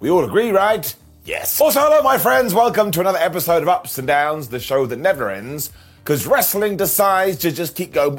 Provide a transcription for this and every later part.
We all agree, right? Yes. Also, hello, my friends. Welcome to another episode of Ups and Downs, the show that never ends, because wrestling decides to just keep going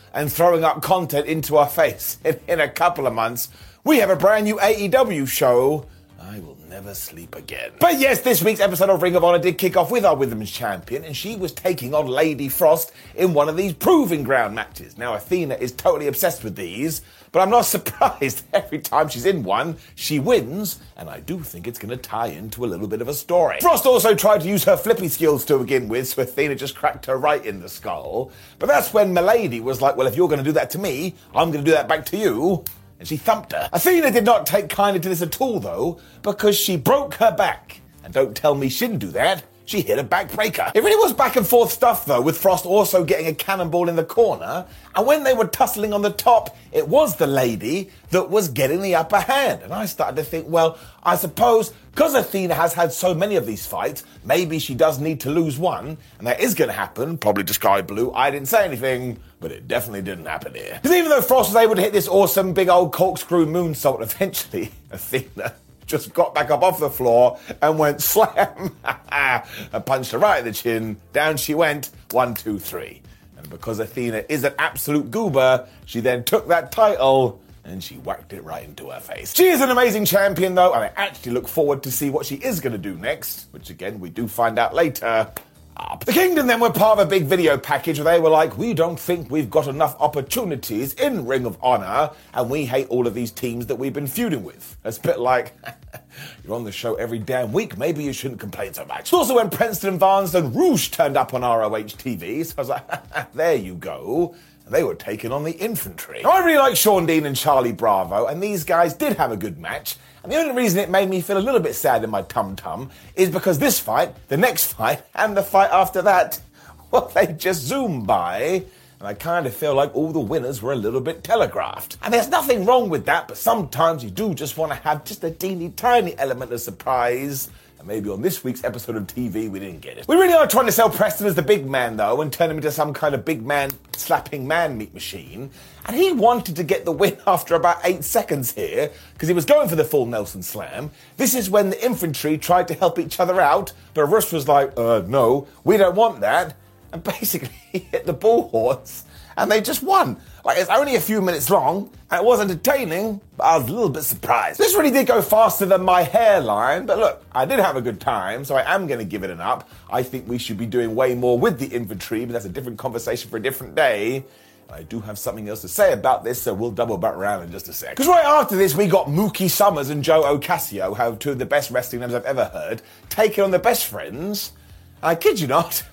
and throwing up content into our face. In, in a couple of months, we have a brand new AEW show. I will never sleep again. But yes, this week's episode of Ring of Honor did kick off with our Women's Champion, and she was taking on Lady Frost in one of these proving ground matches. Now, Athena is totally obsessed with these, but I'm not surprised. Every time she's in one, she wins, and I do think it's going to tie into a little bit of a story. Frost also tried to use her flippy skills to begin with, so Athena just cracked her right in the skull. But that's when Milady was like, well, if you're going to do that to me, I'm going to do that back to you and she thumped her. Athena did not take kindly to this at all, though, because she broke her back. And don't tell me she didn't do that. She hit a backbreaker. It really was back and forth stuff, though, with Frost also getting a cannonball in the corner. And when they were tussling on the top, it was the lady that was getting the upper hand. And I started to think, well, I suppose because Athena has had so many of these fights, maybe she does need to lose one. And that is going to happen, probably to Skye Blue. I didn't say anything, but it definitely didn't happen here. Because even though Frost was able to hit this awesome big old corkscrew moonsault, eventually, Athena just got back up off the floor and went slam. and punched her right in the chin. Down she went. One, two, three. And because Athena is an absolute goober, she then took that title and she whacked it right into her face. She is an amazing champion, though, and I actually look forward to see what she is going to do next, which again we do find out later. Up. The Kingdom then were part of a big video package where they were like, we don't think we've got enough opportunities in Ring of Honor, and we hate all of these teams that we've been feuding with. It's a bit like, you're on the show every damn week, maybe you shouldn't complain so much. It's Also, when Preston and and Rouge turned up on ROH TV, so I was like, there you go. They were taking on the infantry. Now, I really like Shawn Dean and Charlie Bravo, and these guys did have a good match. And the only reason it made me feel a little bit sad in my tum tum is because this fight, the next fight, and the fight after that, well, they just zoomed by. And I kind of feel like all the winners were a little bit telegraphed. And there's nothing wrong with that, but sometimes you do just want to have just a teeny tiny element of surprise. And maybe on this week's episode of TV, we didn't get it. We really are trying to sell Preston as the big man, though, and turn him into some kind of big man slapping man meat machine. And he wanted to get the win after about eight seconds here, because he was going for the full Nelson slam. This is when the infantry tried to help each other out, but Rush was like, uh, no, we don't want that. And basically, he hit the bull horse, and they just won. Like, it's only a few minutes long, and it was entertaining, but I was a little bit surprised. This really did go faster than my hairline, but look, I did have a good time, so I am going to give it an up. I think we should be doing way more with the infantry, but that's a different conversation for a different day. I do have something else to say about this, so we'll double back around in just a sec. Because right after this, we got Mookie Summers and Joe Ocasio, who have two of the best wrestling names I've ever heard, taking on the best friends. I kid you not,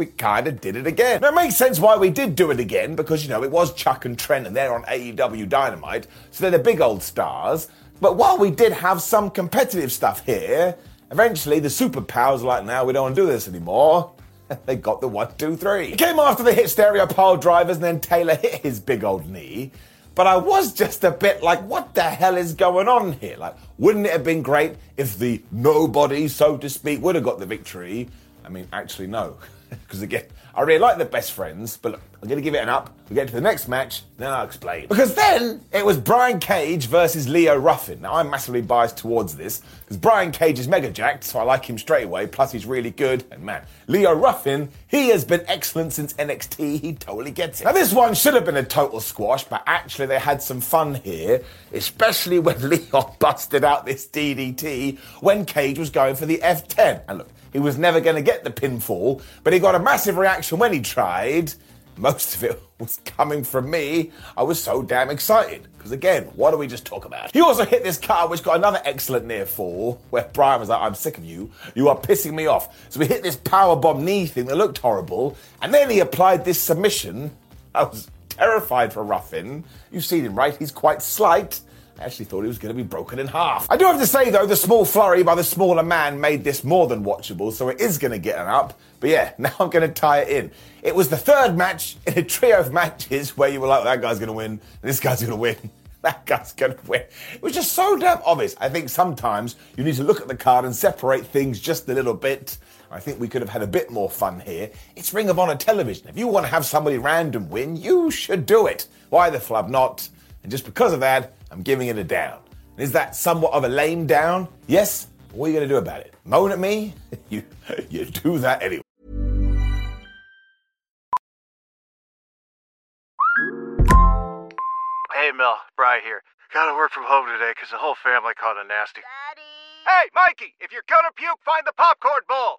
we, kind of did it again. Now, it makes sense why we did do it again, because, you know, it was Chuck and Trent, and they're on AEW Dynamite, so they're the big old stars. But while we did have some competitive stuff here, eventually the superpowers like, now we don't want to do this anymore. they got the one, two, three. It came after the hit stereo pile drivers, and then Taylor hit his big old knee. But I was just a bit like, what the hell is going on here? Like, wouldn't it have been great if the nobody, so to speak, would have got the victory? I mean, actually, no. Because again, I really like the best friends, but look, I'm going to give it an up. We get to the next match, then I'll explain. Because then it was Brian Cage versus Leon Ruffin. Now, I'm massively biased towards this because Brian Cage is mega jacked, so I like him straight away. Plus, he's really good. And man, Leon Ruffin, he has been excellent since NXT. He totally gets it. Now, this one should have been a total squash, but actually, they had some fun here, especially when Leon busted out this DDT when Cage was going for the F10. And look, he was never going to get the pinfall, but he got a massive reaction when he tried. Most of it was coming from me. I was so damn excited. Because again, what do we just talk about? He also hit this car, which got another excellent near fall, where Brian was like, I'm sick of you. You are pissing me off. So we hit this power bomb knee thing that looked horrible. And then he applied this submission. I was terrified for Ruffin. You've seen him, right? He's quite slight. I actually thought it was going to be broken in half. I do have to say, though, the small flurry by the smaller man made this more than watchable, so it is going to get an up. But yeah, now I'm going to tie it in. It was the third match in a trio of matches where you were like, that guy's going to win, this guy's going to win. That guy's going to win. It was just so damn obvious. I think sometimes you need to look at the card and separate things just a little bit. I think we could have had a bit more fun here. It's Ring of Honor television. If you want to have somebody random win, you should do it. Why the flub not? And just because of that, I'm giving it a down. Is that somewhat of a lame down? Yes. What are you going to do about it? Moan at me? you, you do that anyway. Hey, Mel, Bry here. Gotta work from home today because the whole family caught a nasty. Daddy! Hey, Mikey, if you're gonna puke, find the popcorn bowl!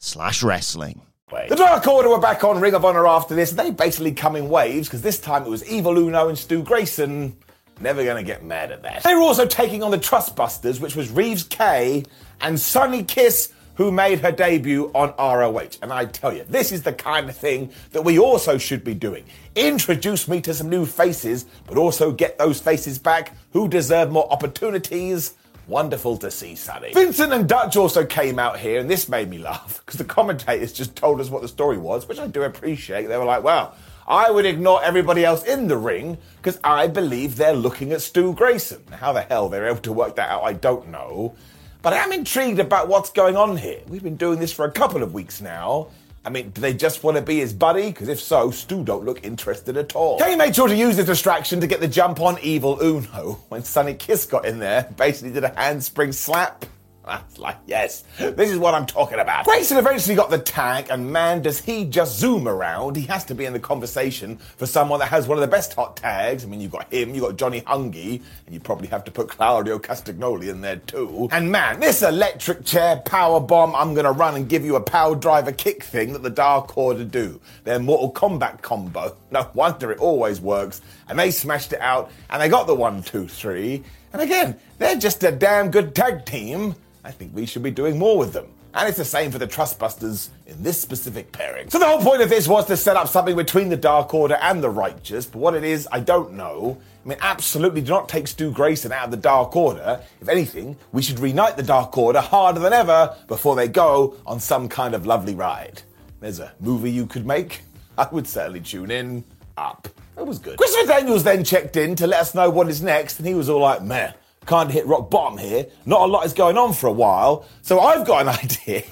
slash wrestling. The Dark Order were back on Ring of Honor after this. They basically come in waves because this time it was Evil Uno and Stu Grayson. Never gonna get mad at that. They were also taking on the Trustbusters, which was Jeeves Kay and Sonny Kiss, who made her debut on ROH. And I tell you, this is the kind of thing that we also should be doing. Introduce me to some new faces, but also get those faces back who deserve more opportunities. Wonderful to see, Sonny. Vincent and Dutch also came out here, and this made me laugh because the commentators just told us what the story was, which I do appreciate. They were like, well, I would ignore everybody else in the ring because I believe they're looking at Stu Grayson. How the hell they're able to work that out, I don't know. But I am intrigued about what's going on here. We've been doing this for a couple of weeks now. I mean, do they just want to be his buddy? Because if so, Stu don't look interested at all. Kay made sure to use his distraction to get the jump on Evil Uno when Sonny Kiss got in there, basically did a handspring slap. That's like, yes, this is what I'm talking about. Grayson eventually got the tag, and man, does he just zoom around. He has to be in the conversation for someone that has one of the best hot tags. I mean, you've got him, you've got Johnny Hungy, and you probably have to put Claudio Castagnoli in there too. And man, this electric chair power bomb, I'm gonna run and give you a power driver kick thing that the Dark Order do. Their Mortal Kombat combo. No wonder it always works. And they smashed it out, and they got the one, two, three. And again, they're just a damn good tag team. I think we should be doing more with them. And it's the same for the Trustbusters in this specific pairing. So the whole point of this was to set up something between the Dark Order and the Righteous, but what it is, I don't know. I mean, absolutely do not take Stu Grayson out of the Dark Order. If anything, we should reunite the Dark Order harder than ever before they go on some kind of lovely ride. There's a movie you could make. I would certainly tune in. Up. That was good. Christopher Daniels then checked in to let us know what is next, and he was all like, man, of hit rock bottom here. Not a lot is going on for a while. So I've got an idea.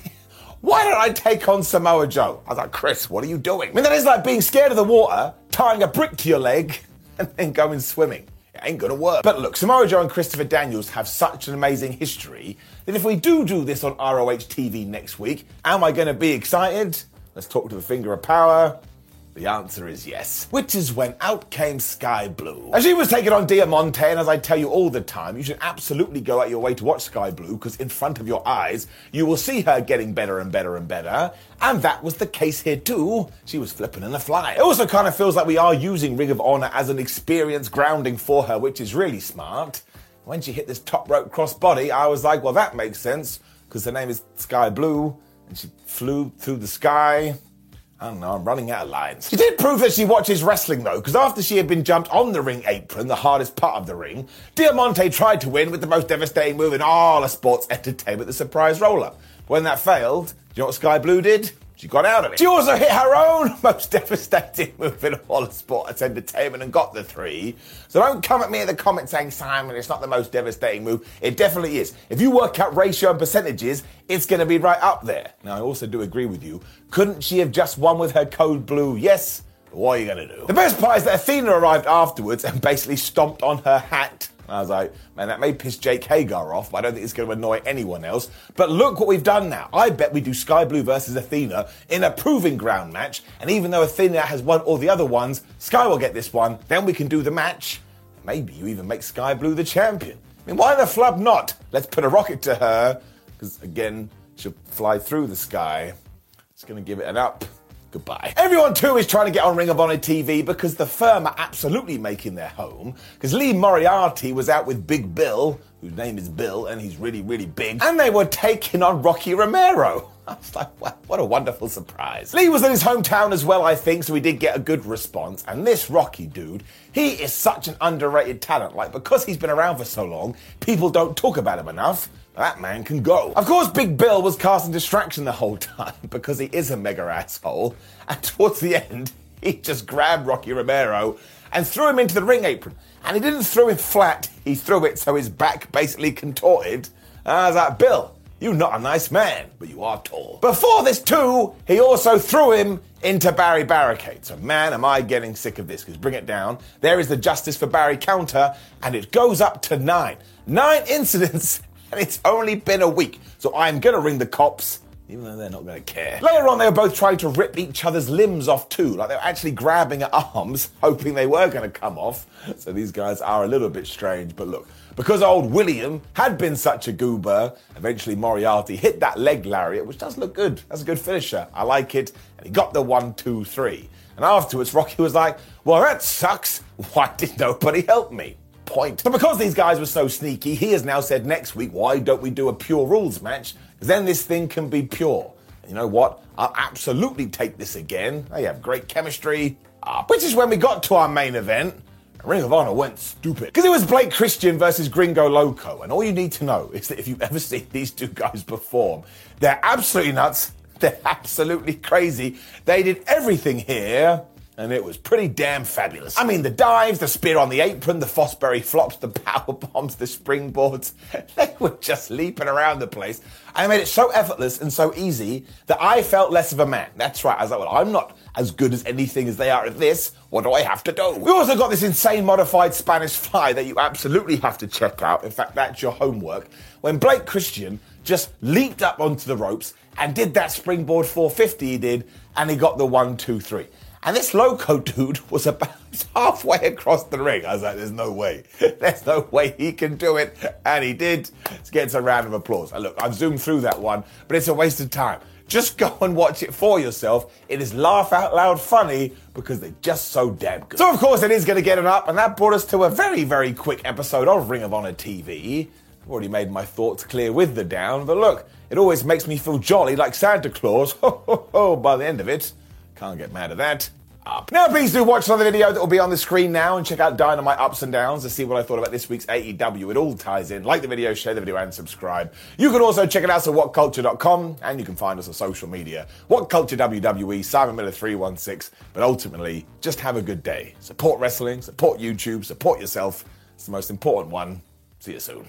Why don't I take on Samoa Joe? I was like, Chris, what are you doing? I mean, that is like being scared of the water, tying a brick to your leg, and then going swimming. It ain't gonna work. But look, Samoa Joe and Christopher Daniels have such an amazing history that if we do do this on ROH TV next week, am I gonna be excited? Let's talk to the finger of power. The answer is yes. Which is when out came Skye Blue. As she was taking on Diamante, and as I tell you all the time, you should absolutely go out your way to watch Skye Blue, because in front of your eyes, you will see her getting better and better and better. And that was the case here too. She was flipping in the fly. It also kind of feels like we are using Ring of Honor as an experience grounding for her, which is really smart. When she hit this top rope crossbody, I was like, well, that makes sense, because her name is Skye Blue, and she flew through the sky. I don't know, I'm running out of lines. She did prove that she watches wrestling though, because after she had been jumped on the ring apron, the hardest part of the ring, Diamante tried to win with the most devastating move in all of sports entertainment, the surprise roller. When that failed, do you know what Skye Blue did? She got out of it. She also hit her own most devastating move in all of sports entertainment and got the three. So don't come at me in the comments saying, Simon, it's not the most devastating move. It definitely is. If you work out ratio and percentages, it's going to be right up there. Now, I also do agree with you. Couldn't she have just won with her code blue? Yes. What are you going to do? The best part is that Athena arrived afterwards and basically stomped on her hat. I was like, man, that may piss Jake Hager off, but I don't think it's going to annoy anyone else. But look what we've done now. I bet we do Skye Blue versus Athena in a proving ground match. And even though Athena has won all the other ones, Skye will get this one. Then we can do the match. Maybe you even make Skye Blue the champion. I mean, why the flub not? Let's put a rocket to her, because again, she'll fly through the sky. It's going to give it an up. Goodbye. Everyone too is trying to get on Ring of Honor TV because the firm are absolutely making their home. Because Lee Moriarty was out with Big Bill, whose name is Bill, and he's really, really big, and they were taking on Rocky Romero. I was like, wow, what a wonderful surprise. Lee was in his hometown as well, I think, so we did get a good response. And this Rocky dude, he is such an underrated talent. Like, because he's been around for so long, people don't talk about him enough. That man can go. Of course, Big Bill was casting distraction the whole time because he is a mega asshole. And towards the end, he just grabbed Rocky Romero and threw him into the ring apron. And he didn't throw it flat, he threw it so his back basically contorted. And I was like, Bill, you're not a nice man, but you are tall. Before this, too, he also threw him into Barry Barricade. So, man, am I getting sick of this? Because bring it down. There is the Justice for Barry counter, and it goes up to nine. Nine incidents, and it's only been a week. So, I'm to ring the cops. Even though they're not going to care. Later on, they were both trying to rip each other's limbs off too. Like they were actually grabbing at arms, hoping they were going to come off. So these guys are a little bit strange. But look, because old William had been such a goober, eventually Moriarty hit that leg lariat, which does look good. That's a good finisher. I like it. And he got the one, two, three. And afterwards, Rocky was like, well, that sucks. Why did nobody help me? Point. But because these guys were so sneaky, he has now said next week, why don't we do a pure rules match? Because then this thing can be pure. And you know what? I'll absolutely take this again. They have great chemistry. Ah, which is when we got to our main event. Ring of Honor went stupid. Because it was Blake Christian versus Gringo Loco. And all you need to know is that if you've ever seen these two guys perform, they're absolutely nuts. They're absolutely crazy. They did everything here and it was pretty damn fabulous. I mean, the dives, the spear on the apron, the Fosbury flops, the power bombs, the springboards, they were just leaping around the place. I made it so effortless and so easy that I felt less of a man. That's right. I was like, well, I'm not as good as anything as they are at this. What do I have to do? We also got this insane modified Spanish fly that you absolutely have to check out. In fact, that's your homework. When Blake Christian just leaped up onto the ropes and did that springboard 450 he did, and he got the one, two, three. And this loco dude was about halfway across the ring. I was like, there's no way. There's no way he can do it. And he did. Let's get a round of applause. And look, I've zoomed through that one, but it's a waste of time. Just go and watch it for yourself. It is laugh out loud funny because they're just so damn good. So, of course, it is going to get an up, and that brought us to a very, very quick episode of Ring of Honor TV. I've already made my thoughts clear with the down, but look, it always makes me feel jolly like Santa Claus. Ho, ho, ho, by the end of it. Can't get mad at that. Up. Now, please do watch another video that will be on the screen now and check out Dynamite Ups and Downs to see what I thought about this week's AEW. It all ties in. Like the video, share the video, and subscribe. You can also check it out at whatculture.com and you can find us on social media. What Culture WWE, Simon Miller 316. But ultimately, just have a good day. Support wrestling, support YouTube, support yourself. It's the most important one. See you soon.